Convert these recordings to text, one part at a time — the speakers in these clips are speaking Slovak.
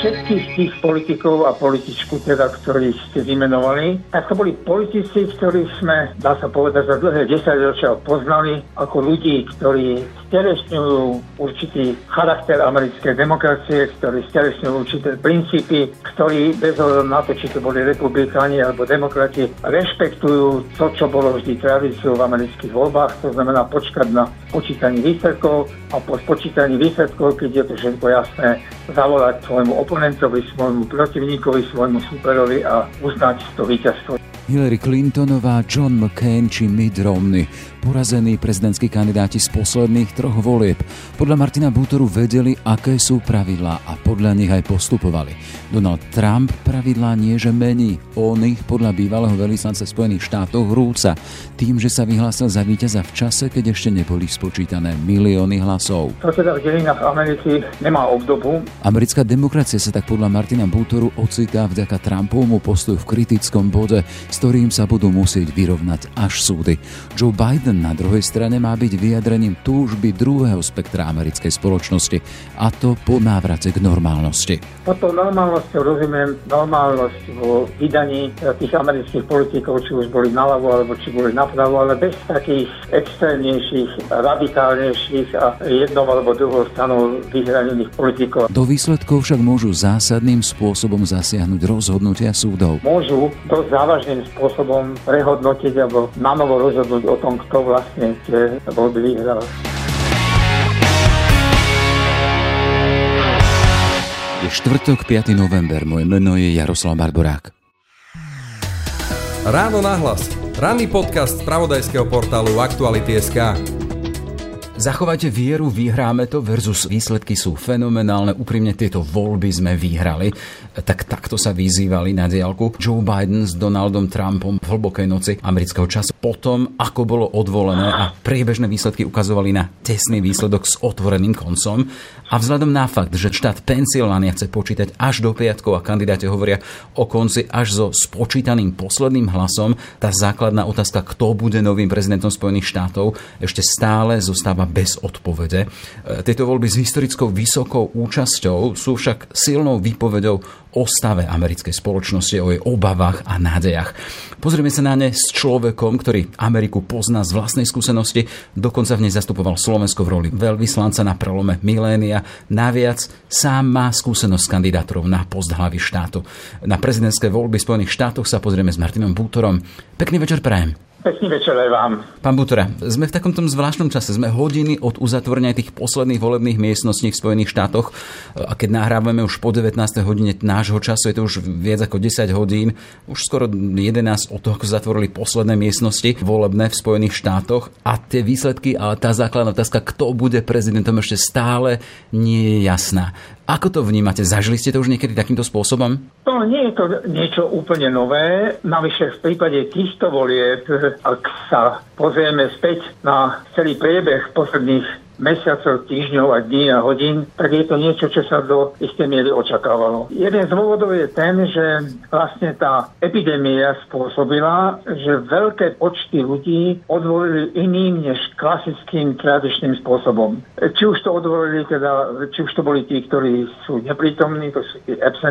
všetkých tých politikov a političku, teda, ktorých ste vymenovali, tak to boli politici, ktorých sme, dá sa povedať, za dlhé desaťročia poznali ako ľudí, ktorí stelesňujú určitý charakter americkej demokracie, ktorí stelesňujú určité princípy, ktorí bez ohľadu na to, či to boli republikáni alebo demokrati, rešpektujú to, čo bolo vždy tradíciou v amerických voľbách, to znamená počkať na počítaní výsledkov a po spočítaní výsledkov, keď je to všetko jasné, zavolať svojmu oponentovi, svojmu protivníkovi, svojmu superovi a uznať to víťazstvo. Hillary Clintonová, John McCain či Mitt Romney porazení prezidentskí kandidáti z posledných troch volieb. Podľa Martina Bútoru vedeli, aké sú pravidlá a podľa nich aj postupovali. Donald Trump pravidlá nie, že mení. On ich podľa bývalého veľvyslanca Spojených štátov hrúca tým, že sa vyhlásil za víťaza v čase, keď ešte neboli spočítané milióny hlasov. To teda v dejinách Ameriky nemá obdobu. Americká demokracia sa tak podľa Martina Bútoru ocitá vďaka Trumpovmu postoju v kritickom bode, s ktorým sa budú musieť vyrovnať až súdy. Joe Biden na druhej strane má byť vyjadrením túžby druhého spektra americkej spoločnosti a to po návrate k normálnosti. Pod tou normálnosťou rozumiem normálnosť vo vydaní tých amerických politikov, či už boli naľavo alebo či boli napravo, ale bez takých extrémnejších, radikálnejších a jednou alebo druhou stranou vyhranených politikov. Do výsledkov však môžu zásadným spôsobom zasiahnuť rozhodnutia súdov. Môžu dosť závažným spôsobom prehodnotiť alebo nanovo rozhodnúť o tom, kto vlastne tie voľby vyhral. Je štvrtok, 5. november. Moje meno je Jaroslav Barborák. Ráno nahlas. Ranný podcast z pravodajského portálu Aktuality.sk. Zachovajte vieru, vyhráme to versus výsledky sú fenomenálne. Úprimne tieto voľby sme vyhrali. Tak takto sa vyzývali na diálku Joe Biden s Donaldom Trumpom v hlbokej noci amerického času. Potom, ako bolo odvolené a priebežné výsledky ukazovali na tesný výsledok s otvoreným koncom. A vzhľadom na fakt, že štát Pensylvánia chce počítať až do piatkov a kandidáte hovoria o konci až so spočítaným posledným hlasom, tá základná otázka, kto bude novým prezidentom Spojených štátov, ešte stále zostáva bez odpovede. E, tieto voľby s historickou vysokou účasťou sú však silnou výpovedou o stave americkej spoločnosti, o jej obavách a nádejach. Pozrieme sa na ne s človekom, ktorý Ameriku pozná z vlastnej skúsenosti, dokonca v nej zastupoval Slovensko v roli veľvyslanca na prelome milénia. Naviac sám má skúsenosť s kandidátorov na post hlavy štátu. Na prezidentské voľby Spojených štátoch sa pozrieme s Martinom Bútorom. Pekný večer prajem. Pekný večer aj vám. Pán Butora, sme v takomto zvláštnom čase. Sme hodiny od uzatvorenia tých posledných volebných miestností v Spojených štátoch a keď nahrávame už po 19. hodine nášho času, je to už viac ako 10 hodín, už skoro 11 od toho, ako zatvorili posledné miestnosti volebné v Spojených štátoch a tie výsledky a tá základná otázka, kto bude prezidentom ešte stále nie je jasná. Ako to vnímate? Zažili ste to už niekedy takýmto spôsobom? No, nie je to niečo úplne nové. Navyše v prípade týchto volieb, ak sa pozrieme späť na celý priebeh posledných mesiacov, týždňov a dní a hodín, tak je to niečo, čo sa do istej miery očakávalo. Jeden z dôvodov je ten, že vlastne tá epidémia spôsobila, že veľké počty ľudí odvolili iným než klasickým tradičným spôsobom. Či už to odvolili, teda, či už to boli tí, ktorí sú neprítomní, to sú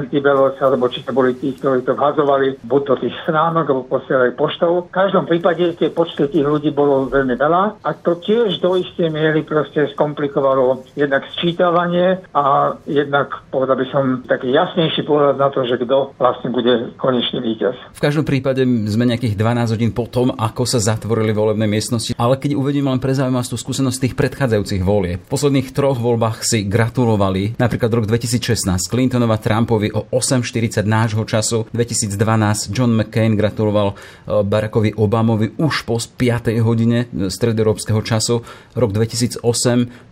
tí ballots, alebo či to boli tí, ktorí to vhazovali buď do tých stránok, alebo posielali poštou. V každom prípade tie počty tých ľudí bolo veľmi veľa a to tiež do istej miery proste ešte skomplikovalo jednak sčítavanie a jednak, povedal by som, taký jasnejší pohľad na to, že kto vlastne bude konečný víťaz. V každom prípade sme nejakých 12 hodín po tom, ako sa zatvorili volebné miestnosti, ale keď uvedím len pre zaujímavosť tú skúsenosť tých predchádzajúcich volie. V posledných troch voľbách si gratulovali napríklad rok 2016 Clintonova Trumpovi o 8.40 nášho času, 2012 John McCain gratuloval eh, Barackovi Obamovi už po 5. hodine stredoeurópskeho času, rok 2008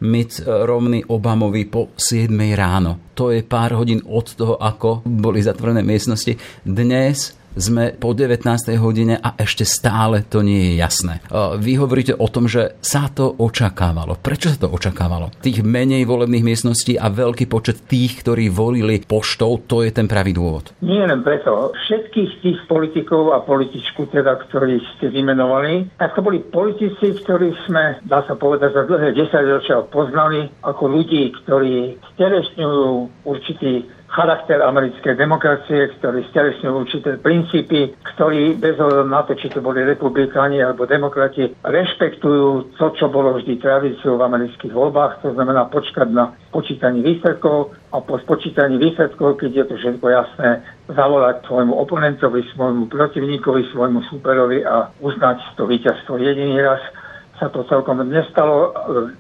Mitt Romney Obamovi po 7 ráno. To je pár hodín od toho, ako boli zatvorené miestnosti. Dnes sme po 19. hodine a ešte stále to nie je jasné. Vy hovoríte o tom, že sa to očakávalo. Prečo sa to očakávalo? Tých menej volebných miestností a veľký počet tých, ktorí volili poštou, to je ten pravý dôvod. Nie len preto. Všetkých tých politikov a političku, teda, ktorých ste vymenovali, tak to boli politici, ktorých sme, dá sa povedať, za dlhé 10 ročia poznali ako ľudí, ktorí stelesňujú určitý charakter americkej demokracie, ktorý stelesňujú určité princípy, ktorí bez ohľadu na to, či to boli republikáni alebo demokrati, rešpektujú to, čo bolo vždy tradíciou v amerických voľbách, to znamená počkať na počítaní výsledkov a po spočítaní výsledkov, keď je to všetko jasné, zavolať svojmu oponentovi, svojmu protivníkovi, svojmu superovi a uznať to víťazstvo jediný raz sa to celkom nestalo.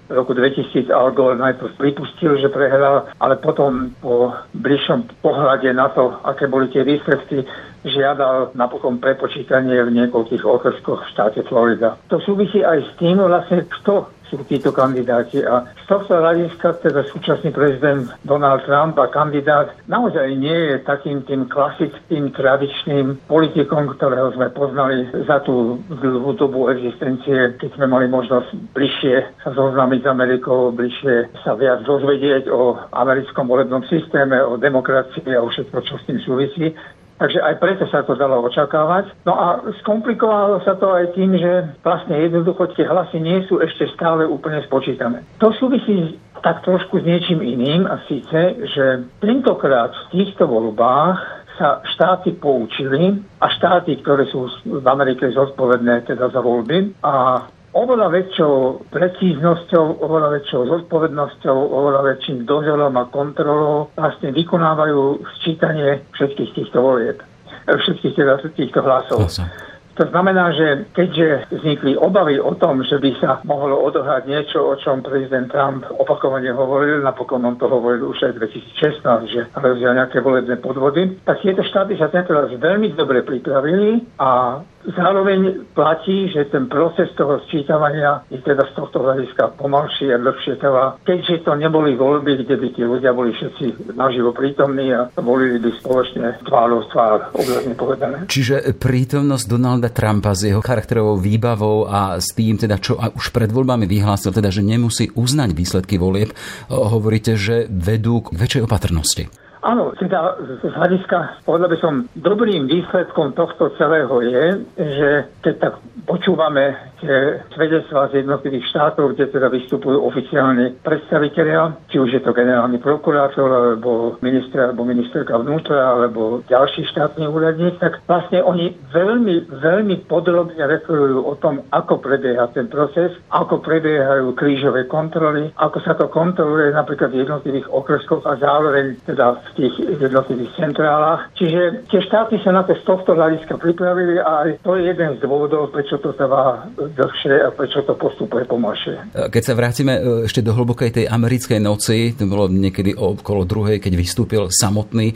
V roku 2000 Al Gore najprv pripustil, že prehral, ale potom po bližšom pohľade na to, aké boli tie výsledky, žiadal napokon prepočítanie v niekoľkých okrskoch v štáte Florida. To súvisí aj s tým, vlastne kto sú títo kandidáti. A z tohto hľadiska teda súčasný prezident Donald Trump a kandidát naozaj nie je takým tým klasickým, tradičným politikom, ktorého sme poznali za tú dlhú dobu existencie, keď sme mali možnosť bližšie sa zoznámiť s Amerikou, bližšie sa viac dozvedieť o americkom volebnom systéme, o demokracii a o všetko, čo s tým súvisí. Takže aj preto sa to dalo očakávať. No a skomplikovalo sa to aj tým, že vlastne jednoducho tie hlasy nie sú ešte stále úplne spočítané. To súvisí tak trošku s niečím iným a síce, že tentokrát v týchto voľbách sa štáty poučili a štáty, ktoré sú v Amerike zodpovedné teda za voľby a oveľa väčšou precíznosťou, oveľa väčšou zodpovednosťou, oveľa väčším dozorom a kontrolou vlastne vykonávajú sčítanie všetkých týchto volieb, všetkých teda týchto hlasov. To znamená, že keďže vznikli obavy o tom, že by sa mohlo odohrať niečo, o čom prezident Trump opakovane hovoril, napokon on to hovoril už aj 2016, že hrozia nejaké volebné podvody, tak tieto štáty sa tento raz veľmi dobre pripravili a Zároveň platí, že ten proces toho sčítavania je teda z tohto hľadiska pomalší a dlhšie trvá. Keďže to neboli voľby, kde by tí ľudia boli všetci naživo prítomní a volili by spoločne tvárou tvár, obrazne povedané. Čiže prítomnosť Donalda Trumpa s jeho charakterovou výbavou a s tým, teda, čo už pred voľbami vyhlásil, teda, že nemusí uznať výsledky volieb, hovoríte, že vedú k väčšej opatrnosti. Áno, teda z hľadiska, povedal by som, dobrým výsledkom tohto celého je, že keď tak počúvame svedectvá z jednotlivých štátov, kde teda vystupujú oficiálne predstavitelia, či už je to generálny prokurátor, alebo minister, alebo ministerka vnútra, alebo ďalší štátny úradník, tak vlastne oni veľmi, veľmi podrobne referujú o tom, ako prebieha ten proces, ako prebiehajú krížové kontroly, ako sa to kontroluje napríklad v jednotlivých okreskoch a zároveň teda v tých jednotlivých centrálach. Čiže tie štáty sa na to z tohto hľadiska pripravili a to je jeden z dôvodov, prečo to trvá dlhšie a prečo to postupuje pomalšie. Keď sa vrátime e, ešte do hlbokej tej americkej noci, to bolo niekedy okolo druhej, keď vystúpil samotný e,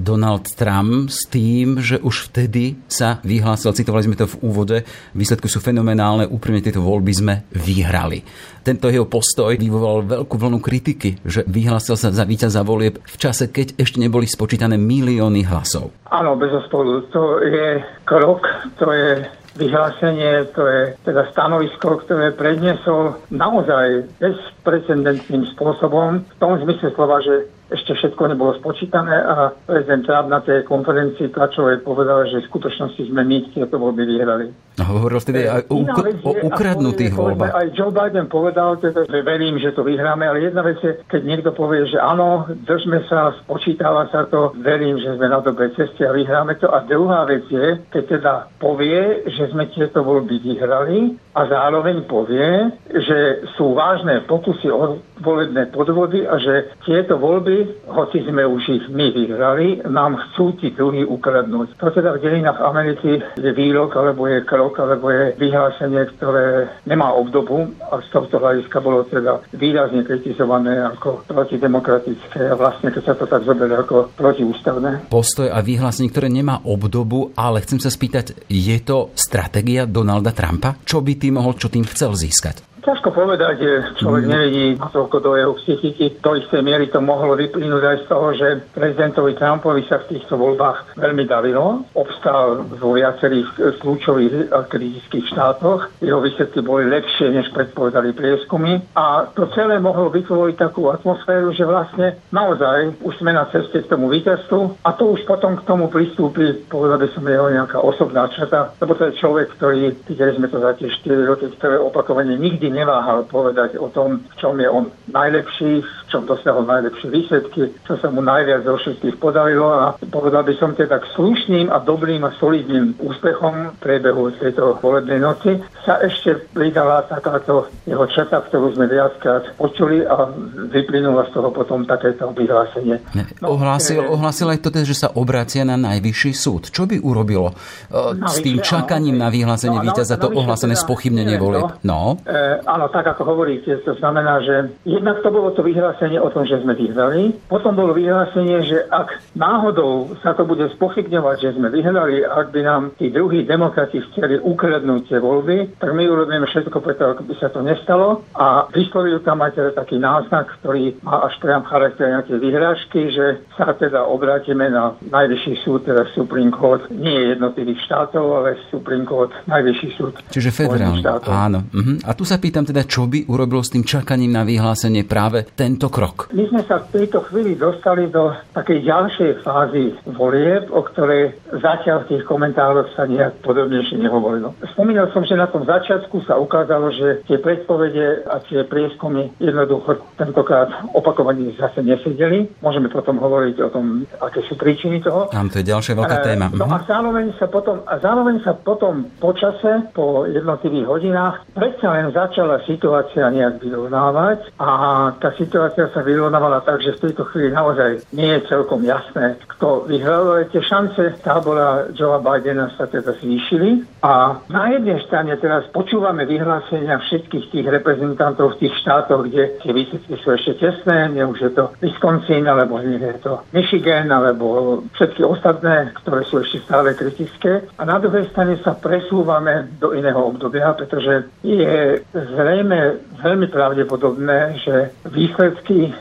Donald Trump s tým, že už vtedy sa vyhlásil, citovali sme to v úvode, výsledky sú fenomenálne, úprimne tieto voľby sme vyhrali. Tento jeho postoj vyvolal veľkú vlnu kritiky, že vyhlásil sa za víťaza volieb v čase, keď ešte neboli spočítané milióny hlasov. Áno, bez osporu. To je krok, to je vyhlásenie, to je teda stanovisko, ktoré predniesol naozaj bezprecedentným spôsobom, v tom zmysle slova, že ešte všetko nebolo spočítané a prezident Trump na tej konferencii tlačovej povedal, že v skutočnosti sme my tieto voľby vyhrali. Hovoril vtedy aj o, ukr- o ukradnutých voľbách. Aj Joe Biden povedal, teda, že verím, že to vyhráme, ale jedna vec je, keď niekto povie, že áno, držme sa, spočítava sa to, verím, že sme na dobrej ceste a vyhráme to. A druhá vec je, keď teda povie, že sme tieto voľby vyhrali a zároveň povie, že sú vážne pokusy o volebné podvody a že tieto voľby, hoci sme už ich my vyhrali, nám chcú tí druhí ukradnúť. To teda v dejinách Ameriky je výrok, alebo je krok, alebo je vyhlásenie, ktoré nemá obdobu a z tohto hľadiska bolo teda výrazne kritizované ako protidemokratické a vlastne keď sa to tak zoberie ako protiústavné. Postoj a vyhlásenie, ktoré nemá obdobu, ale chcem sa spýtať, je to stratégia Donalda Trumpa? Čo by tým mohol, čo tým chcel získať? Ťažko povedať, že človek mm. nevidí toľko do jeho psychiky. Do istej miery to mohlo vyplynúť aj z toho, že prezidentovi Trumpovi sa v týchto voľbách veľmi darilo. Obstál vo viacerých kľúčových a kritických štátoch. Jeho výsledky boli lepšie, než predpovedali prieskumy. A to celé mohlo vytvoriť takú atmosféru, že vlastne naozaj už sme na ceste k tomu víťazstvu a to už potom k tomu pristúpi, povedal by som jeho nejaká osobná črta, lebo to je človek, ktorý, videli sme to za tie 4 roky, ktoré opakovane nikdy neváhal povedať o tom, v čom je on najlepší, v čom dosiahol najlepšie výsledky, čo sa mu najviac zo všetkých podarilo a povedal by som teda k slušným a dobrým a solidným úspechom priebehu tejto volebnej noci sa ešte pridala takáto jeho četa, ktorú sme viackrát počuli a vyplynula z toho potom takéto vyhlásenie. No, ohlásil, e... ohlásil aj to, že sa obracia na najvyšší súd. Čo by urobilo uh, s tým čakaním na vyhlásenie no, víťaza to ohlásené teda, spochybnenie volieb? No. no. E, áno, tak ako hovoríte, to znamená, že jednak to bolo to vyhlásenie o tom, že sme vyhrali, potom bolo vyhlásenie, že ak náhodou sa to bude spochybňovať, že sme vyhrali, ak by nám tí druhí demokrati chceli ukradnúť tie voľby, tak my urobíme všetko preto, aby sa to nestalo a vyslovil tam aj teda taký náznak, ktorý má až priam charakter nejaké vyhrážky, že sa teda obrátime na najvyšší súd, teda Supreme Court, nie jednotlivých štátov, ale Supreme Court, najvyšší súd. Čiže federálny. Áno. Uh-huh. A tu sa pýtam teda, čo by urobil s tým čakaním na vyhlásenie práve tento krok? My sme sa v tejto chvíli dostali do takej ďalšej fázy volieb, o ktorej zatiaľ v tých komentároch sa nejak podobnejšie nehovorilo. Spomínal som, že na tom začiatku sa ukázalo, že tie predpovede a tie prieskumy jednoducho tentokrát opakovane zase nesedeli. Môžeme potom hovoriť o tom, aké sú príčiny toho. Tam to je ďalšia veľká e, téma. No a mhm. zároveň sa potom, a zároveň sa potom počase, po jednotlivých hodinách, predsa len začala situácia nejak vyrovnávať a tá situácia sa vyrovnávala tak, že v tejto chvíli naozaj nie je celkom jasné, kto vyhral, ale tie šance tábora Joea Bidena sa teda zvýšili a na jednej strane teraz počúvame vyhlásenia všetkých tých reprezentantov v tých štátoch, kde tie výsledky sú ešte tesné, nie už je to Wisconsin, alebo nie je to Michigan, alebo všetky ostatné, ktoré sú ešte stále kritické. A na druhej strane sa presúvame do iného obdobia, pretože je zrejme veľmi pravdepodobné, že výsledky, e,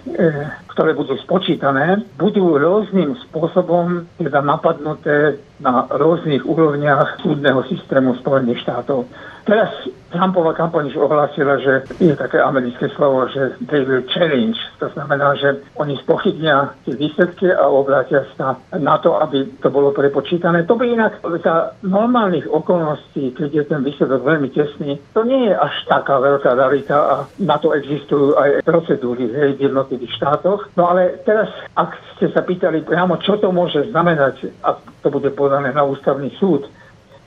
ktoré budú spočítané, budú rôznym spôsobom teda napadnuté na rôznych úrovniach súdneho systému Spojených štátov. Teraz Trumpová kampaň už ohlásila, že je také americké slovo, že they will challenge. To znamená, že oni spochybnia tie výsledky a obrátia sa na to, aby to bolo prepočítané. To by inak za normálnych okolností, keď je ten výsledok veľmi tesný, to nie je až taká veľká rarita a na to existujú aj procedúry hej, v jednotlivých štátoch. No ale teraz, ak ste sa pýtali priamo, čo to môže znamenať, ak to bude podané na ústavný súd,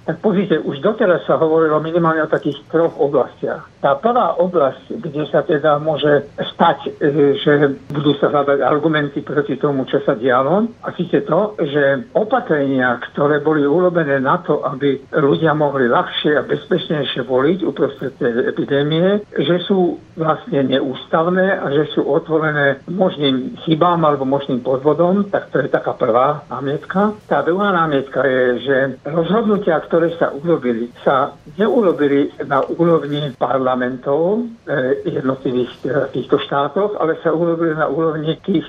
tak pozrite, už doteraz sa hovorilo minimálne o takých troch oblastiach. Tá prvá oblasť, kde sa teda môže stať, e, že budú sa hľadať argumenty proti tomu, čo sa dialo, a síce to, že opatrenia, ktoré boli urobené na to, aby ľudia mohli ľahšie a bezpečnejšie voliť uprostred tej epidémie, že sú vlastne neústavné a že sú otvorené možným chybám alebo možným podvodom, tak to je taká prvá námietka. Tá druhá námietka je, že rozhodnutia, ktoré sa urobili, sa neurobili na úrovni parlamentov e, jednotlivých e, týchto štátoch, ale sa urobili na úrovni tých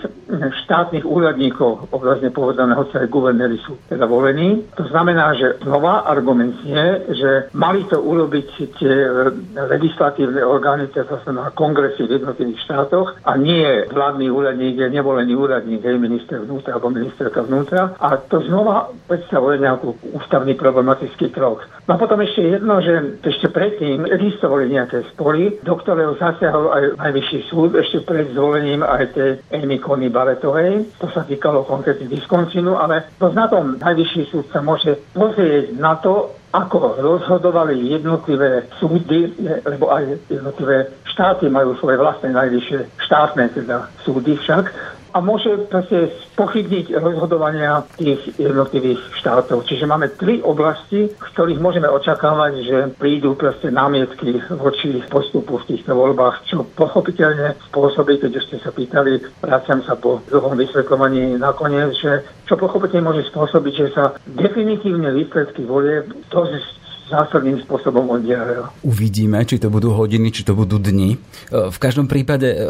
štátnych úradníkov, obrazne povedané, hoci aj guvernéry sú teda volení. To znamená, že nová argument je, že mali to urobiť tie e, legislatívne orgány, to znamená kongresy v jednotlivých štátoch a nie vládny úradník, je nevolený úradník, je minister vnútra alebo ministerka vnútra. A to znova predstavuje nejakú ústavný problematický politický krok. No potom ešte jedno, že ešte predtým existovali nejaké spory, do ktorého zasiahol aj najvyšší súd ešte pred zvolením aj tej Amy Coney Barrettovej. To sa týkalo konkrétne Wisconsinu, ale to na tom najvyšší súd sa môže pozrieť na to, ako rozhodovali jednotlivé súdy, lebo aj jednotlivé štáty majú svoje vlastné najvyššie štátne teda súdy však, a môže proste spochybniť rozhodovania tých jednotlivých štátov. Čiže máme tri oblasti, v ktorých môžeme očakávať, že prídu proste námietky voči postupu v týchto voľbách, čo pochopiteľne spôsobí, keď ste sa pýtali, vraciam sa po dlhom vysvetľovaní nakoniec, že čo pochopiteľne môže spôsobiť, že sa definitívne výsledky volie dosť zásadným spôsobom oddialil. Uvidíme, či to budú hodiny, či to budú dni. E, v každom prípade e, e,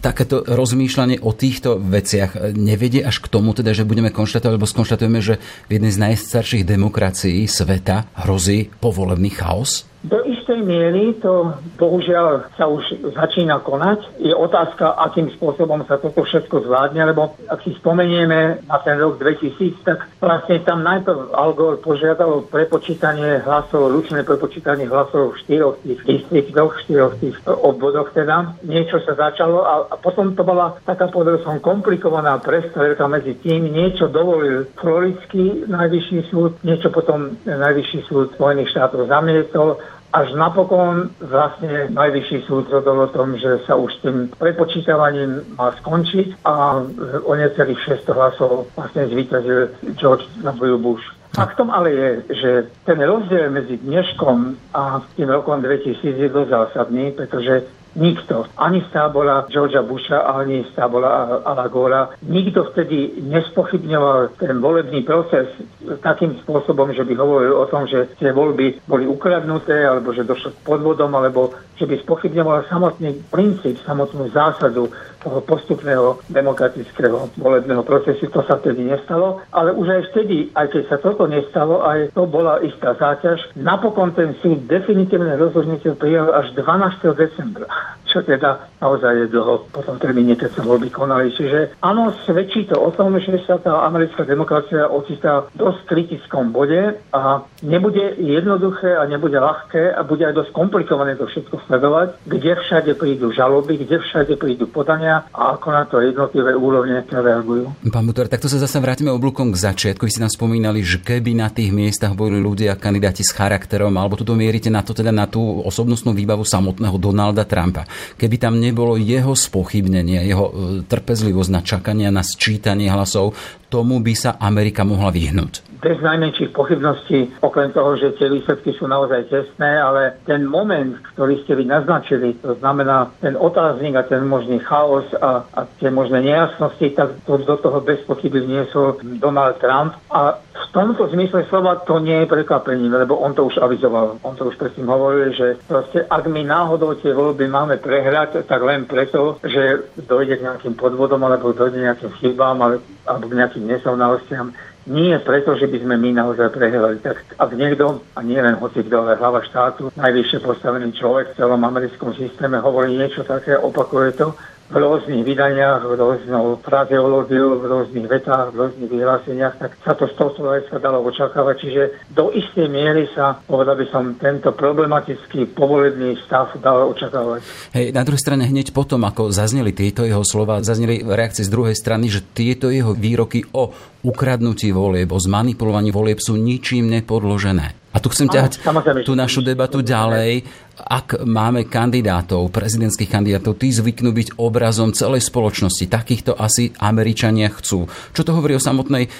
takéto rozmýšľanie o týchto veciach nevedie až k tomu, teda, že budeme konštatovať, alebo skonštatujeme, že v jednej z najstarších demokracií sveta hrozí povolebný chaos? Do istej miery to bohužiaľ sa už začína konať. Je otázka, akým spôsobom sa toto všetko zvládne, lebo ak si spomenieme na ten rok 2000, tak vlastne tam najprv Al Gore požiadal prepočítanie hlasov, ručné prepočítanie hlasov v štyroch tých distriktoch, štyroch tých obvodoch teda. Niečo sa začalo a, a potom to bola taká povedal som komplikovaná prestrelka medzi tým. Niečo dovolil Floridský najvyšší súd, niečo potom najvyšší súd Spojených štátov zamietol až napokon vlastne najvyšší súd rozhodol o tom, že sa už tým prepočítavaním má skončiť a o necelých 600 hlasov vlastne zvýťazil George W. Bush. Faktom ale je, že ten rozdiel medzi dneškom a tým rokom 2000 je dosť zásadný, pretože Nikto, ani z tábora Georgia Busha, ani z tábora Alagora, nikto vtedy nespochybňoval ten volebný proces takým spôsobom, že by hovoril o tom, že tie voľby boli ukradnuté, alebo že došlo k podvodom, alebo že by spochybňoval samotný princíp, samotnú zásadu toho postupného demokratického volebného procesu. To sa vtedy nestalo, ale už aj vtedy, aj keď sa toto nestalo, aj to bola istá záťaž. Napokon ten súd definitívne rozhodnutie prijal až 12. decembra čo teda naozaj je dlho po termíne, keď sa voľby konali. Čiže áno, svedčí to o tom, že sa tá americká demokracia ocitá v dosť kritickom bode a nebude jednoduché a nebude ľahké a bude aj dosť komplikované to všetko sledovať, kde všade prídu žaloby, kde všade prídu podania a ako na to jednotlivé úrovne reagujú. Pán Butor, takto sa zase vrátime oblúkom k začiatku. Vy si nám spomínali, že keby na tých miestach boli ľudia, kandidáti s charakterom, alebo tu mierite na to teda na tú osobnostnú výbavu samotného Donalda Trumpa keby tam nebolo jeho spochybnenie, jeho e, trpezlivosť na čakania, na sčítanie hlasov, tomu by sa Amerika mohla vyhnúť bez najmenších pochybností, okrem toho, že tie výsledky sú naozaj tesné, ale ten moment, ktorý ste vy naznačili, to znamená ten otáznik a ten možný chaos a, a tie možné nejasnosti, tak to do toho bez pochyby vniesol Donald Trump. A v tomto zmysle slova to nie je prekvapením, lebo on to už avizoval. On to už predtým hovoril, že proste ak my náhodou tie voľby máme prehrať, tak len preto, že dojde k nejakým podvodom alebo dojde k nejakým chybám alebo k nejakým nesrovnalostiam, nie preto, že by sme my naozaj prehrali. Tak ak niekto, a nie len hoci kto, ale hlava štátu, najvyššie postavený človek v celom americkom systéme hovorí niečo také, opakuje to, v rôznych vydaniach, v rôznou frazeológiu, v rôznych vetách, v rôznych vyhláseniach, tak sa to z tohto hľadiska dalo očakávať. Čiže do istej miery sa, povedal by som, tento problematický povolebný stav dal očakávať. Hej, na druhej strane hneď potom, ako zazneli tieto jeho slova, zazneli reakcie z druhej strany, že tieto jeho výroky o ukradnutí volieb, o zmanipulovaní volieb sú ničím nepodložené. A tu chcem ťahať tú našu debatu ďalej ak máme kandidátov, prezidentských kandidátov, tí zvyknú byť obrazom celej spoločnosti. Takýchto asi Američania chcú. Čo to hovorí o samotnej e,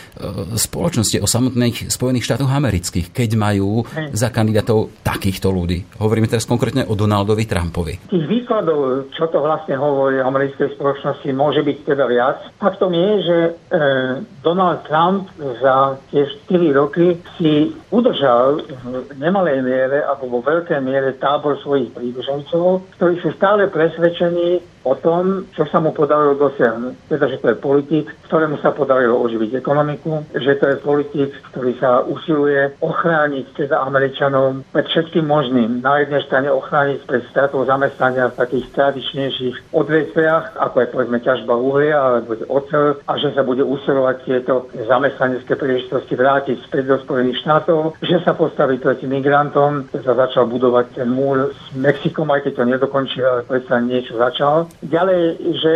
spoločnosti, o samotných Spojených štátoch amerických, keď majú za kandidátov takýchto ľudí? Hovoríme teraz konkrétne o Donaldovi Trumpovi. Tých výkladov, čo to vlastne hovorí o americkej spoločnosti, môže byť teda viac. Faktom je, že e, Donald Trump za tie 4 roky si udržal v nemalej miere alebo vo veľkej miere tábor tábor svojich príbežencov, ktorí sú stále presvedčení o tom, čo sa mu podarilo dosiahnuť. Teda, že to je politik, ktorému sa podarilo oživiť ekonomiku, že to je politik, ktorý sa usiluje ochrániť teda Američanov pred všetkým možným. Na jednej strane ochrániť pred stratou zamestnania v takých tradičnejších odvetviach, ako je povedzme ťažba uhlia alebo ocel a že sa bude usilovať tieto zamestnanecké príležitosti vrátiť späť do Spojených štátov, že sa postaví proti migrantom, sa začal budovať ten múr s Mexikom, aj keď to nedokončil, ale predsa niečo začal. Ďalej, že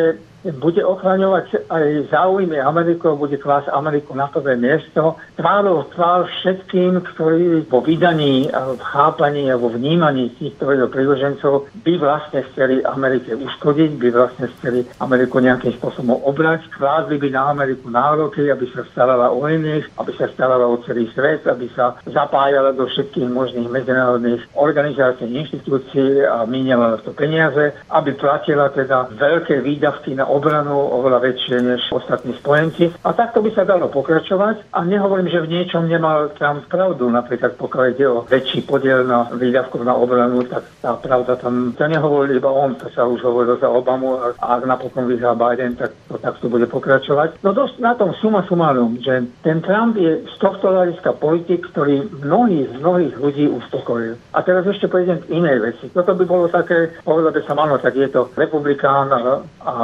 bude ochraňovať aj záujmy Amerikov, bude klásť Ameriku na prvé miesto. Tvárov tvár všetkým, ktorí po vydaní, v chápaní a vo vnímaní týchto príležencov by vlastne chceli Amerike uškodiť, by vlastne chceli Ameriku nejakým spôsobom obrať, kládli by na Ameriku nároky, aby sa starala o iných, aby sa starala o celý svet, aby sa zapájala do všetkých možných medzinárodných organizácií, inštitúcií a míňala to peniaze, aby platila teda veľké výdavky na obranu oveľa väčšie než ostatní spojenci. A takto by sa dalo pokračovať. A nehovorím, že v niečom nemal tam pravdu. Napríklad pokiaľ ide o väčší podiel na výdavkov na obranu, tak tá pravda tam, to nehovoril iba on, to sa už hovorilo za Obamu a ak napokon vyhrá Biden, tak to takto bude pokračovať. No dosť na tom suma sumárum, že ten Trump je z tohto hľadiska politik, ktorý mnohých, mnohých ľudí uspokojil. A teraz ešte prejdem k inej veci. Toto by bolo také, povedal by som, áno, tak je to republikán a, a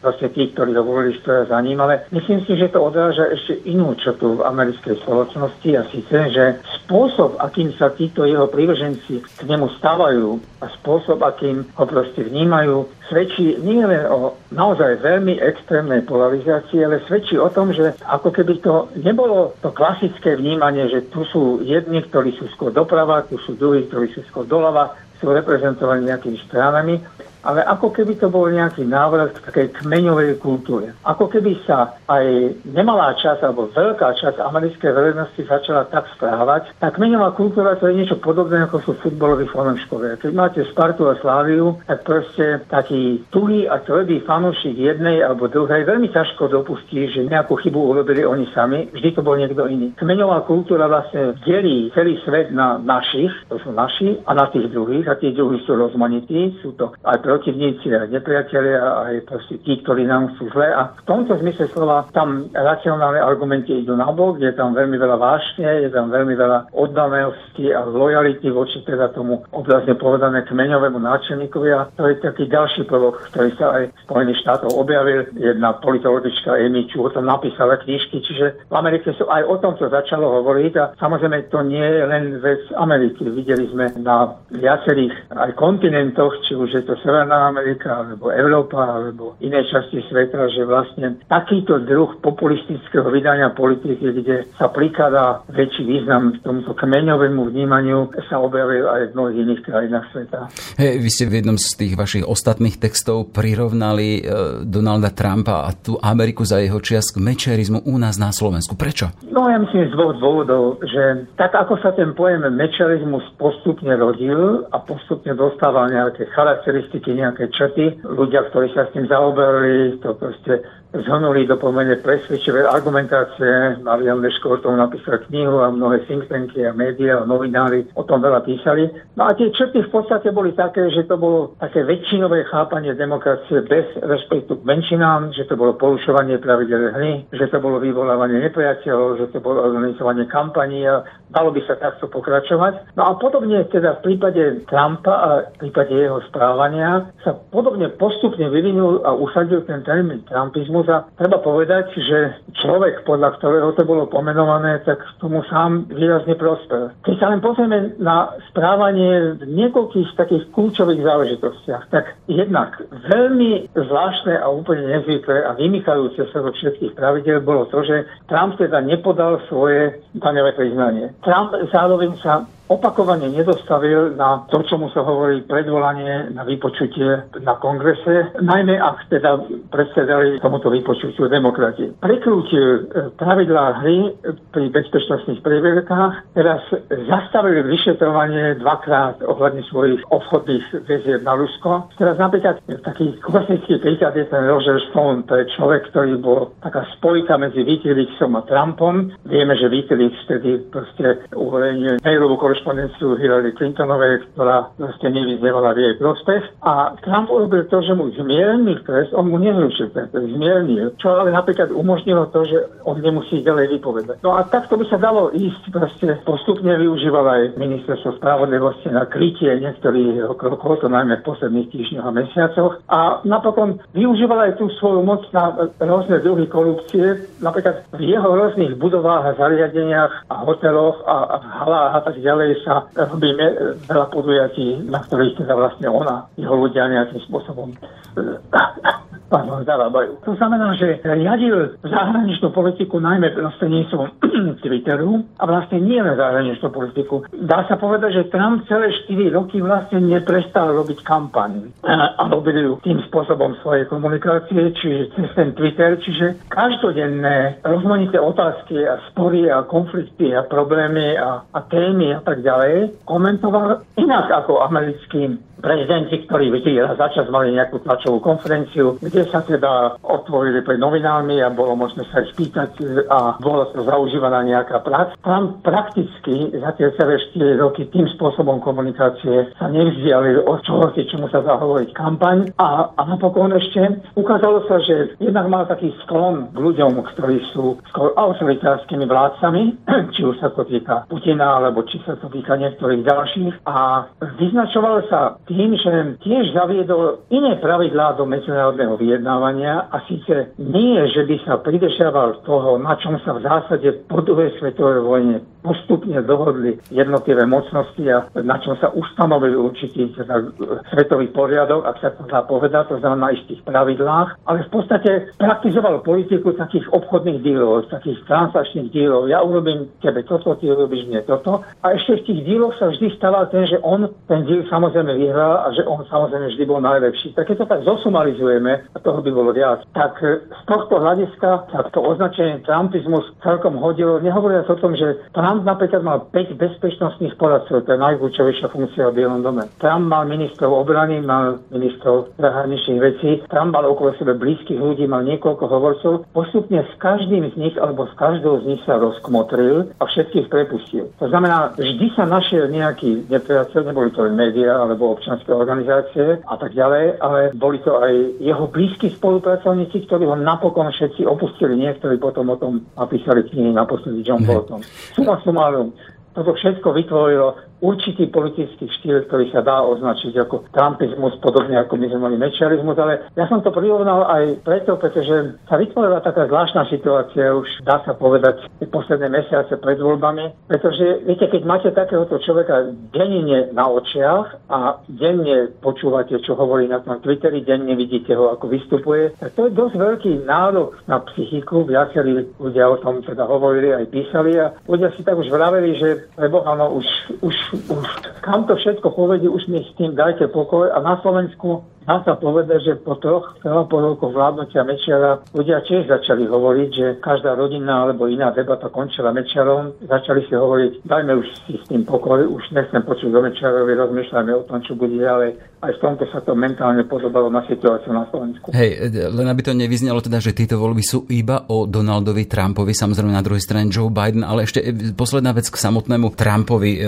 vlastne tí, ktorí ho volili, stoja za ním, ale myslím si, že to odráža ešte inú črtu v americkej spoločnosti a síce, že spôsob, akým sa títo jeho prívrženci k nemu stávajú a spôsob, akým ho proste vnímajú, svedčí nie len o naozaj veľmi extrémnej polarizácii, ale svedčí o tom, že ako keby to nebolo to klasické vnímanie, že tu sú jedni, ktorí sú skôr doprava, tu sú druhí, ktorí sú skôr doľava, sú reprezentovaní nejakými stranami, ale ako keby to bol nejaký návrat k takej kmeňovej kultúre. Ako keby sa aj nemalá časť alebo veľká časť americkej verejnosti začala tak správať. Tá kmeňová kultúra to je niečo podobné ako sú futbaloví fanúškovia. Keď máte Spartu a Sláviu, tak proste taký tuhý a tvrdý fanúšik jednej alebo druhej veľmi ťažko dopustí, že nejakú chybu urobili oni sami. Vždy to bol niekto iný. Kmeňová kultúra vlastne delí celý svet na našich, to sú naši, a na tých druhých. A tí druhí sú rozmanití, sú to aj protivníci nepriatelia a aj proste tí, ktorí nám sú zle. A v tomto zmysle slova tam racionálne argumenty idú na bok, je tam veľmi veľa vášne, je tam veľmi veľa oddanosti a lojality voči teda tomu obrazne povedané kmeňovému náčelníkovi. A to je taký ďalší prvok, ktorý sa aj v Spojených štátov objavil. Jedna politologička Amy Chu o tom napísala knižky, čiže v Amerike sú aj o tom, čo začalo hovoriť a samozrejme to nie je len vec Ameriky. Videli sme na viacerých aj kontinentoch, či už je to Severná Amerika, alebo Európa, alebo iné časti sveta, že vlastne takýto druh populistického vydania politiky, kde sa prikladá väčší význam tomuto kmeňovému vnímaniu, sa objavil aj v mnohých iných krajinách sveta. Hey, vy ste v jednom z tých vašich ostatných textov prirovnali e, Donalda Trumpa a tú Ameriku za jeho čias k mečerizmu u nás na Slovensku. Prečo? No ja myslím z dvoch dôvodov, že tak ako sa ten pojem mečerizmus postupne rodil a postupne dostával nejaké charakteristiky, nejaké črty. Ľudia, ktorí sa s tým zaoberali, to proste zhrnuli do pomene presvedčivé argumentácie. Marian Leško o tom napísal knihu a mnohé think tanky a médiá a novinári o tom veľa písali. No a tie črty v podstate boli také, že to bolo také väčšinové chápanie demokracie bez respektu k menšinám, že to bolo porušovanie pravidel hry, že to bolo vyvolávanie nepriateľov, že to bolo organizovanie kampaní a dalo by sa takto pokračovať. No a podobne teda v prípade Trumpa a v prípade jeho správania sa podobne postupne vyvinul a usadil ten termín Trumpizmus a treba povedať, že človek, podľa ktorého to bolo pomenované, tak tomu sám výrazne prospel. Keď sa len pozrieme na správanie v niekoľkých takých kľúčových záležitostiach, tak jednak veľmi zvláštne a úplne nezvyklé a vymýchajúce sa zo všetkých pravidel bolo to, že Trump teda nepodal svoje daňové priznanie. Trump zároveň sa opakovane nedostavil na to, čo mu sa hovorí predvolanie na vypočutie na kongrese, najmä ak teda predsedali tomuto vypočutiu demokrati. Prekrútil e, pravidlá hry pri bezpečnostných previerkách, teraz zastavil vyšetrovanie dvakrát ohľadne svojich obchodných väzieb na Rusko. Teraz napríklad taký klasický príklad je ten Roger Stone, to je človek, ktorý bol taká spojka medzi Wikileaksom a Trumpom. Vieme, že Wikileaks vtedy proste uverejnil mailovú korešpondenciu Hillary Clintonovej, ktorá vlastne nevyznievala v jej prospech. A Trump urobil to, že mu zmiernil trest, on mu nezrušil ten trest, zmiernil, čo ale napríklad umožnilo to, že on nemusí ďalej vypovedať. No a takto by sa dalo ísť, proste postupne využíval aj ministerstvo spravodlivosti na krytie niektorých krokov, to najmä v posledných týždňoch a mesiacoch. A napokon využíval aj tú svoju moc na rôzne druhy korupcie, napríklad v jeho rôznych budovách a zariadeniach a hoteloch a, a halách a tak ďalej ďalej sa robí veľa podujatí, na ktorých teda vlastne ona, jeho ľudia nejakým spôsobom pardon, zarábajú. To znamená, že riadil zahraničnú politiku najmä prostredníctvom Twitteru a vlastne nie len zahraničnú politiku. Dá sa povedať, že Trump celé 4 roky vlastne neprestal robiť kampaň a robil ju tým spôsobom svojej komunikácie, čiže cez ten Twitter, čiže každodenné rozmanité otázky a spory a konflikty a problémy a, a témy a tak ďalej komentoval inak ako americký prezidenti, ktorí vždy raz za čas mali nejakú tlačovú konferenciu, kde sa teda otvorili pred novinármi a bolo možné sa spýtať a bola to zaužívaná nejaká prax. Tam prakticky za tie celé 4 roky tým spôsobom komunikácie sa nevzdiali od čoho si, čomu sa zahovoriť kampaň a, a napokon ešte ukázalo sa, že jednak mal taký sklon k ľuďom, ktorí sú skôr autoritárskymi vládcami, či už sa to týka Putina, alebo či sa to týka niektorých ďalších. A vyznačoval sa tým, že tiež zaviedol iné pravidlá do medzinárodného vyjednávania a síce nie, že by sa pridržiaval toho, na čom sa v zásade po druhej svetovej vojne postupne dohodli jednotlivé mocnosti a na čom sa ustanovili určitý teda, svetový poriadok, ak sa to dá povedať, to znamená na istých pravidlách, ale v podstate praktizoval politiku takých obchodných dílov, takých transakčných dílov. Ja urobím tebe toto, ty urobíš mne toto. A ešte v tých díloch sa vždy stával ten, že on ten díl samozrejme vyhral a že on samozrejme vždy bol najlepší. Tak keď to tak zosumarizujeme, a toho by bolo viac, tak z tohto hľadiska sa to označenie Trumpizmus celkom hodilo. Nehovoriac o tom, že Trump napríklad mal 5 bezpečnostných poradcov, to je najkľúčovejšia funkcia v Bielom dome. Trump mal ministrov obrany, mal ministrov zahraničných vecí, Trump mal okolo sebe blízkych ľudí, mal niekoľko hovorcov. Postupne s každým z nich alebo s každou z nich sa rozkmotril a všetkých prepustil. To znamená, vždy sa našiel nejaký nepriateľ, neboli to médiá alebo občanské organizácie a tak ďalej, ale boli to aj jeho blízki spolupracovníci, ktorí ho napokon všetci opustili. Niektorí potom o tom napísali knihy, naposledy John Bolton. Suma sumárum, toto všetko vytvorilo určitý politický štýl, ktorý sa dá označiť ako trumpizmus, podobne ako my sme mali mečiarizmus, ale ja som to prirovnal aj preto, pretože sa vytvorila taká zvláštna situácia, už dá sa povedať posledné mesiace pred voľbami, pretože viete, keď máte takéhoto človeka denne na očiach a denne počúvate, čo hovorí na tom Twitteri, denne vidíte ho, ako vystupuje, tak to je dosť veľký nárok na psychiku. Viacerí ľudia o tom teda hovorili aj písali a ľudia si tak už vraveli, že lebo áno, už, už už kam to všetko povedie, už mi s tým dajte pokoj. A na Slovensku Dá sa povedať, že po troch, po rokoch vládnutia Mečiara ľudia tiež začali hovoriť, že každá rodina alebo iná debata končila Mečiarom. Začali si hovoriť, dajme už si s tým pokoj, už nechcem počuť do Mečiarovi, rozmýšľajme o tom, čo bude ďalej. Aj v tomto sa to mentálne podobalo na situáciu na Slovensku. Hej, len aby to nevyznelo teda, že tieto voľby sú iba o Donaldovi Trumpovi, samozrejme na druhej strane Joe Biden, ale ešte posledná vec k samotnému Trumpovi. E,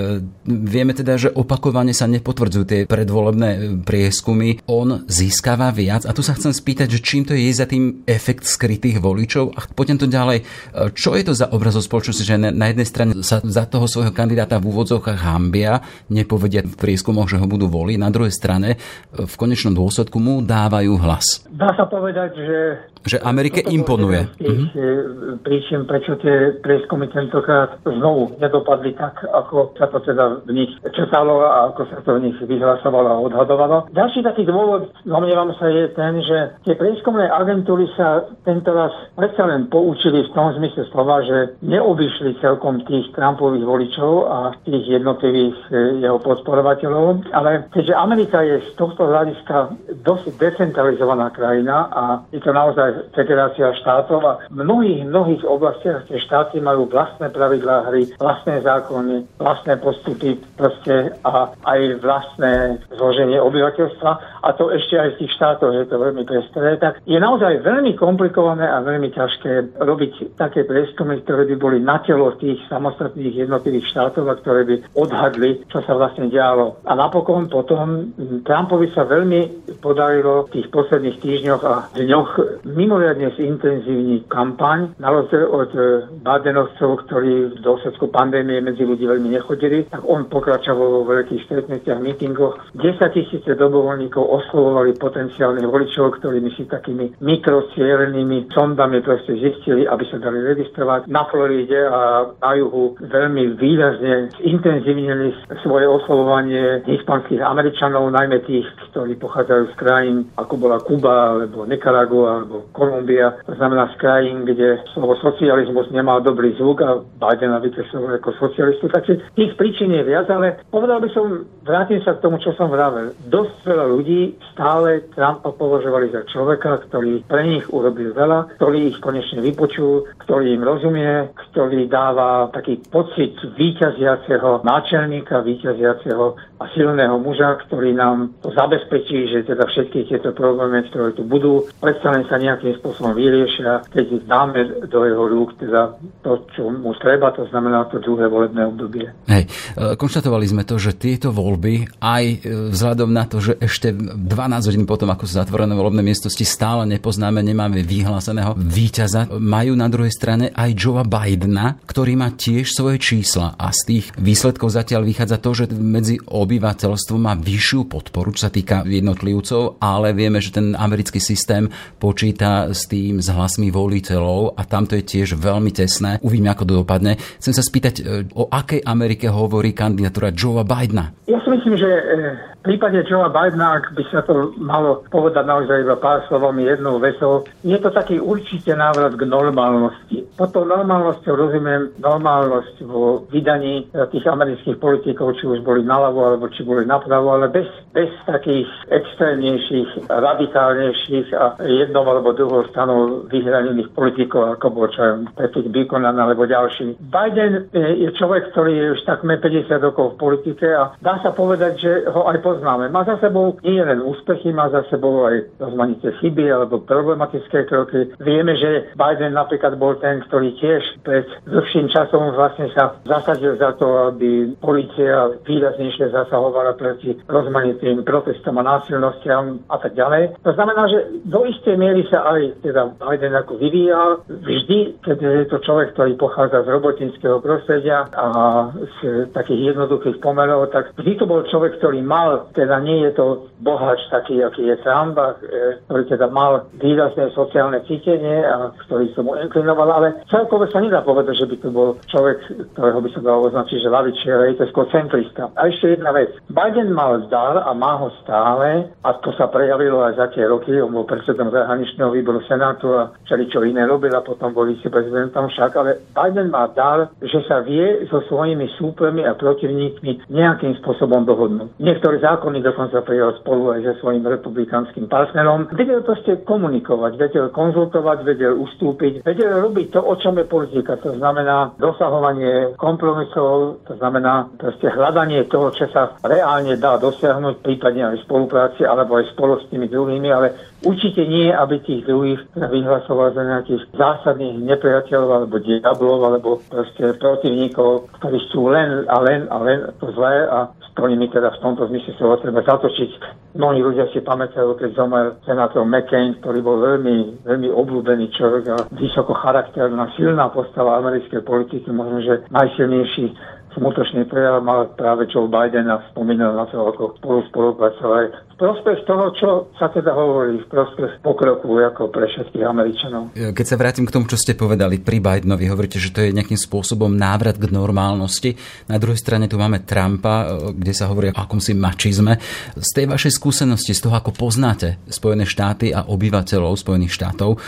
vieme teda, že opakovane sa nepotvrdzujú tie predvolebné prieskumy. On on získava viac. A tu sa chcem spýtať, že čím to je za tým efekt skrytých voličov a poďme to ďalej. Čo je to za obraz o spoločnosti, že na jednej strane sa za toho svojho kandidáta v úvodzovkách hambia, nepovedia v prieskumoch, že ho budú voliť, na druhej strane v konečnom dôsledku mu dávajú hlas. Dá sa povedať, že že Amerike imponuje. Tých mm-hmm. príčin, prečo tie prieskumy tentokrát znovu nedopadli tak, ako sa to teda v nich četalo a ako sa to v nich vyhlasovalo a odhadovalo. Ďalší taký dôvod, domnievam sa, je ten, že tie prieskumné agentúry sa tento raz predsa len poučili v tom zmysle slova, že neobyšli celkom tých Trumpových voličov a tých jednotlivých e, jeho podporovateľov, ale keďže Amerika je z tohto hľadiska dosť decentralizovaná krajina a je to naozaj federácia štátov a v mnohých, mnohých oblastiach tie štáty majú vlastné pravidlá hry, vlastné zákony, vlastné postupy proste a aj vlastné zloženie obyvateľstva. A to ešte aj v tých štátoch je to veľmi prestré, tak je naozaj veľmi komplikované a veľmi ťažké robiť také prieskumy, ktoré by boli na telo tých samostatných jednotlivých štátov a ktoré by odhadli, čo sa vlastne dialo. A napokon potom Trumpovi sa veľmi podarilo v tých posledných týždňoch a dňoch mimoriadne zintenzívni kampaň, na rozdiel od e, Badenovcov, ktorí v dôsledku pandémie medzi ľudí veľmi nechodili, tak on pokračoval vo veľkých stretnutiach, mítingoch. 10 tisíce dobrovoľníkov oslovovali potenciálnych voličov, ktorými si takými mikrocielenými sondami proste zistili, aby sa dali registrovať. Na Floride a na juhu veľmi výrazne intenzívnili svoje oslovovanie hispanských Američanov, najmä tých, ktorí pochádzajú z krajín ako bola Kuba, alebo Nicaragua, alebo Kolumbia, to znamená z krajín, kde slovo socializmus nemá dobrý zvuk a Bidena vykresoval ako socialistu. Takže tých príčin je viac, ale povedal by som, vrátim sa k tomu, čo som vravel. Dosť veľa ľudí stále Trumpa považovali za človeka, ktorý pre nich urobil veľa, ktorý ich konečne vypočul, ktorý im rozumie, ktorý dáva taký pocit víťaziaceho náčelníka, víťaziaceho a silného muža, ktorý nám to zabezpečí, že teda všetky tieto problémy, ktoré tu budú, predsa len sa nejakým spôsobom vyriešia, keď dáme do jeho rúk teda to, čo mu treba, to znamená to druhé volebné obdobie. Hej, e, konštatovali sme to, že tieto voľby aj e, vzhľadom na to, že ešte 12 hodín potom, ako sú zatvorené volebné miestnosti, stále nepoznáme, nemáme vyhláseného víťaza, majú na druhej strane aj Joea Bidena, ktorý má tiež svoje čísla a z tých výsledkov zatiaľ vychádza to, že medzi obyvateľstvo má vyššiu podporu, čo sa týka jednotlivcov, ale vieme, že ten americký systém počíta s tým s hlasmi voliteľov a tam to je tiež veľmi tesné. Uvidíme, ako to dopadne. Chcem sa spýtať, e, o akej Amerike hovorí kandidatúra Joea Bidena? Ja si myslím, že e, v prípade Joea Bidena, ak by sa to malo povedať naozaj iba pár slovom jednou vesou, je to taký určite návrat k normálnosti. Pod tou normálnosťou rozumiem normálnosť vo vydaní tých amerických politikov, či už boli naľavo alebo či boli napravo, ale bez, bez takých extrémnejších, radikálnejších a jednou alebo druhou stranou vyhranených politikov, ako bol čo Patrick Buchanan alebo ďalší. Biden je človek, ktorý je už takmer 50 rokov v politike a dá sa povedať, že ho aj poznáme. Má za sebou nie len úspechy, má za sebou aj rozmanité chyby alebo problematické kroky. Vieme, že Biden napríklad bol ten, ktorý tiež pred dlhším časom vlastne sa zasadil za to, aby policia výraznejšie zasahovala proti rozmanitým protestom a násilnostiam a tak ďalej. To znamená, že do istej miery sa aj teda Biden ako vyvíjal. Vždy, keď je to človek, ktorý pochádza z robotníckého prostredia a z takých jednoduchých pomerov, tak vždy to bol človek, ktorý mal, teda nie je to bohač taký, aký je Trump, e, ktorý teda mal výrazné sociálne cítenie a ktorý som mu inklinoval, ale celkovo sa nedá povedať, že by to bol človek, ktorého by sa dalo označiť, že lavičiar, je to skôr centrista. A ešte jedna vec. Biden mal zdar a má ho stále a to sa prejavilo aj za tie roky. On bol predsedom zahraničného výboru Senátu a čeli čo iné robil a potom bol viceprezidentom však, ale Biden má dar, že sa vie so svojimi súpremi a protivníkmi nejakým spôsobom dohodnúť. Niektoré zákony dokonca prijal spolu aj so svojím republikánskym partnerom. Vedel proste komunikovať, vedel konzultovať, vedel ustúpiť, vedel robiť to, o čom je politika. To znamená dosahovanie kompromisov, to znamená proste hľadanie toho, čo sa reálne dá dosiahnuť, prípadne aj v spolupráci alebo aj spolu s tými druhými, ale určite nie, aby tých druhých vyhlasoval za nejakých zásadných nepriateľov alebo diablov alebo proste protivníkov, ktorí sú len a len a len to zlé a s ktorými teda v tomto zmysle sa treba zatočiť. Mnohí ľudia si pamätajú, keď zomel senátor McCain, ktorý bol veľmi, veľmi obľúbený človek a vysoko charakterná, silná postava americkej politiky, možno, že najsilnejší smutočný prejav mal práve Joe Biden a spomínal na to, ako spolu spolupracovali prospech toho, čo sa teda hovorí, v prospech pokroku ako pre všetkých Američanov. Keď sa vrátim k tomu, čo ste povedali pri Bidenovi, hovoríte, že to je nejakým spôsobom návrat k normálnosti. Na druhej strane tu máme Trumpa, kde sa hovorí o akomsi mačizme. Z tej vašej skúsenosti, z toho, ako poznáte Spojené štáty a obyvateľov Spojených štátov, e,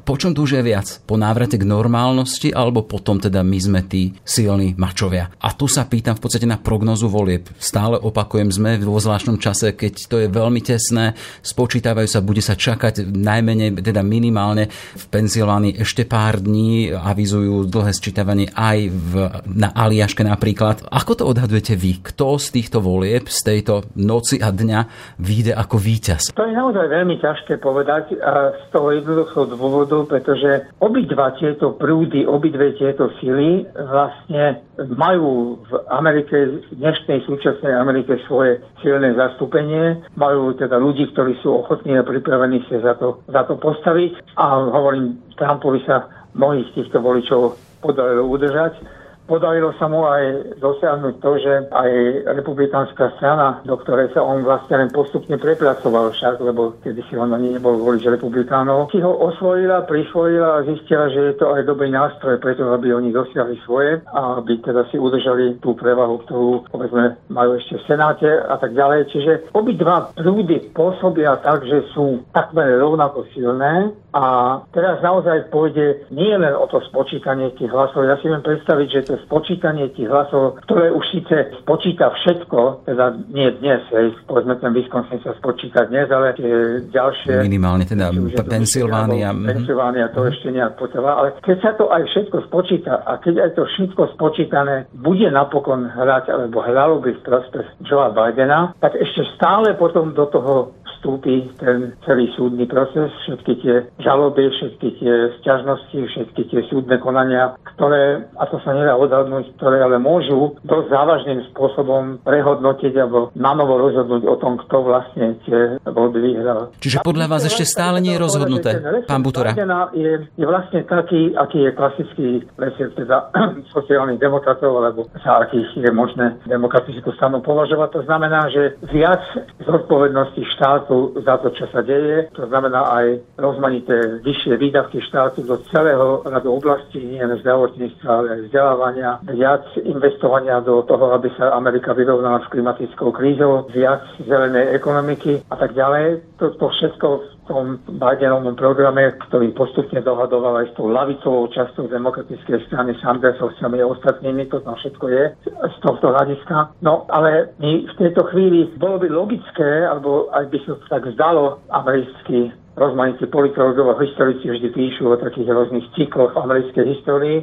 po čom tu je viac? Po návrate k normálnosti alebo potom teda my sme tí silní mačovia? A tu sa pýtam v podstate na prognozu volieb. Stále opakujem, sme vo zvláštnom čase, keď keď to je veľmi tesné, spočítavajú sa, bude sa čakať najmenej, teda minimálne v Pensylvánii ešte pár dní, avizujú dlhé sčítavanie aj v, na Aliaške napríklad. Ako to odhadujete vy? Kto z týchto volieb, z tejto noci a dňa vyjde ako víťaz? To je naozaj veľmi ťažké povedať a z toho jednoduchého dôvodu, pretože obidva tieto prúdy, obidve tieto sily vlastne majú v Amerike, v dnešnej súčasnej Amerike svoje silné zastúpenie majú teda ľudí, ktorí sú ochotní a pripravení sa za to, za to postaviť. A hovorím, Trumpovi sa mnohých týchto voličov podarilo udržať Podarilo sa mu aj dosiahnuť to, že aj republikánska strana, do ktorej sa on vlastne len postupne prepracoval však, lebo kedy si on ani nebol volič republikánov, si ho osvojila, prisvojila a zistila, že je to aj dobrý nástroj preto, aby oni dosiahli svoje a aby teda si udržali tú prevahu, ktorú povedzme majú ešte v Senáte a tak ďalej. Čiže obidva prúdy pôsobia tak, že sú takmer rovnako silné a teraz naozaj pôjde nie len o to spočítanie tých hlasov. Ja si viem predstaviť, že to spočítanie tých hlasov, ktoré už síce spočíta všetko, teda nie dnes, hej, povedzme ten Wisconsin sa spočíta dnes, ale tie ďalšie... Minimálne teda Pensylvánia. Pensylvánia to ešte nejak potrvá, ale keď sa to aj všetko spočíta a keď aj to všetko spočítané bude napokon hrať, alebo hralo by v prospech Joea Bidena, tak ešte stále potom do toho vstúpi ten celý súdny proces, všetky tie žaloby, všetky tie sťažnosti, všetky tie súdne konania, ktoré, a to sa nedá odhadnúť, ktoré ale môžu dosť závažným spôsobom prehodnotiť alebo nanovo rozhodnúť o tom, kto vlastne tie voľby vyhral. Čiže podľa vás ešte stále nie je rozhodnuté, pán Butora? Je, je vlastne taký, aký je klasický recept teda sociálnych demokratov, alebo za akých je možné demokratickú stranu považovať. To znamená, že viac zodpovednosti štátu štátu za to, čo sa deje. To znamená aj rozmanité vyššie výdavky štátu do celého radu oblastí, nie len zdravotníctva, ale aj vzdelávania, viac investovania do toho, aby sa Amerika vyrovnala s klimatickou krízou, viac zelenej ekonomiky a tak ďalej. To, to všetko tom Bidenovom programe, ktorý postupne dohadoval aj s tou lavicovou časťou demokratickej strany Sandersovcami a ostatnými, to tam všetko je z tohto hľadiska. No ale my v tejto chvíli bolo by logické, alebo aj by sa tak zdalo americký rozmanití politologov a historici vždy píšu o takých rôznych cykloch v americkej histórii,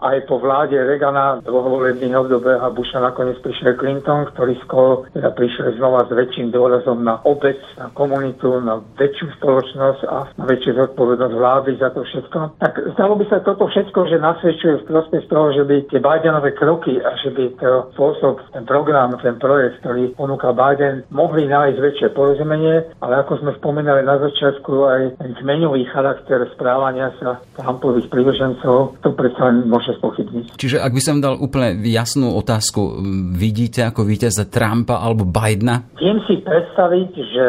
aj po vláde Regana dlhovolebných obdobe a Busha nakoniec prišiel Clinton, ktorý skôr teda prišiel znova s väčším dôrazom na obec, na komunitu, na väčšiu spoločnosť a na väčšiu zodpovednosť vlády za to všetko. Tak zdalo by sa toto všetko, že nasvedčuje v prospech toho, že by tie Bidenové kroky a že by to spôsob, ten program, ten projekt, ktorý ponúka Biden, mohli nájsť väčšie porozumenie, ale ako sme spomínali na začiatku, aj ten kmeňový charakter správania sa Trumpových prívržencov, to predsa môže môže spochybniť. Čiže ak by som dal úplne jasnú otázku, vidíte ako víťaza Trumpa alebo Bidena? Viem si predstaviť, že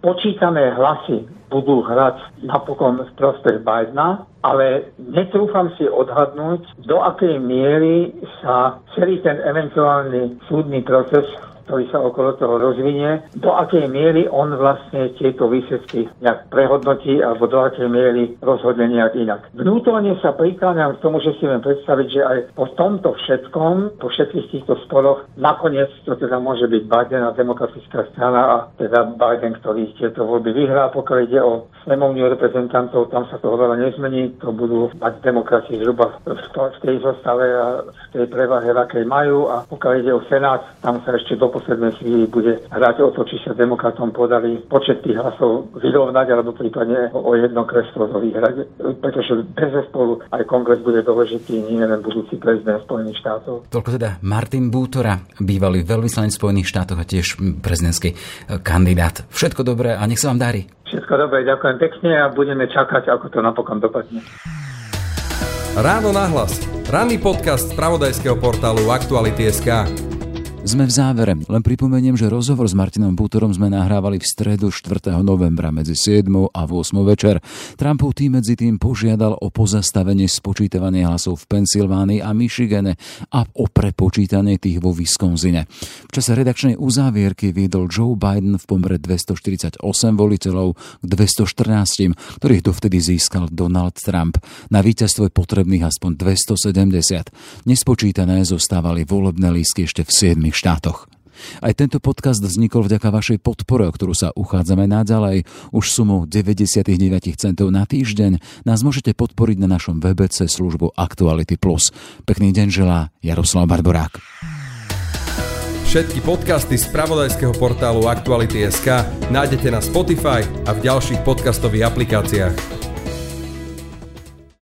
spočítané hlasy budú hrať napokon v prospech Bidena, ale netrúfam si odhadnúť, do akej miery sa celý ten eventuálny súdny proces ktorý sa okolo toho rozvinie, do akej miery on vlastne tieto výsledky nejak prehodnotí alebo do akej miery rozhodne nejak inak. Vnútorne sa prikláňam k tomu, že si viem predstaviť, že aj po tomto všetkom, po všetkých týchto sporoch, nakoniec to teda môže byť Biden a demokratická strana a teda Biden, ktorý tieto voľby vyhrá, pokiaľ ide o snemovňu reprezentantov, tam sa toho veľa nezmení, to budú mať demokracii zhruba v, tej zostave a v tej prevahe, akej majú. A pokiaľ ide o Senát, tam sa ešte do poslednej chvíli bude hrať o to, či sa demokratom podali počet tých hlasov vyrovnať alebo prípadne o jedno kreslo to vyhrať, pretože bez spolu aj kongres bude dôležitý, nie len budúci prezident Spojených štátov. Toľko teda Martin Bútora, bývalý veľvyslanec Spojených štátov a tiež prezidentský kandidát. Všetko dobré a nech sa vám darí. Všetko dobré, ďakujem pekne a budeme čakať, ako to napokon dopadne. Ráno nahlas. Ranný podcast z pravodajského portálu Aktuality.sk. Sme v závere. Len pripomeniem, že rozhovor s Martinom Butorom sme nahrávali v stredu 4. novembra medzi 7. a 8. večer. Trumpov tým medzi tým požiadal o pozastavenie spočítavania hlasov v Pensylvánii a Michigane a o prepočítanie tých vo Wisconsine. V čase redakčnej uzávierky viedol Joe Biden v pomere 248 voliteľov k 214, ktorých dovtedy získal Donald Trump. Na víťazstvo je potrebných aspoň 270. Nespočítané zostávali volebné lístky ešte v 7 Spojených štátoch. Aj tento podcast vznikol vďaka vašej podpore, o ktorú sa uchádzame naďalej. Už sumou 99 centov na týždeň nás môžete podporiť na našom webe cez službu Actuality+. Pekný deň želá Jaroslav Barborák. Všetky podcasty z pravodajského portálu Aktuality.sk nájdete na Spotify a v ďalších podcastových aplikáciách.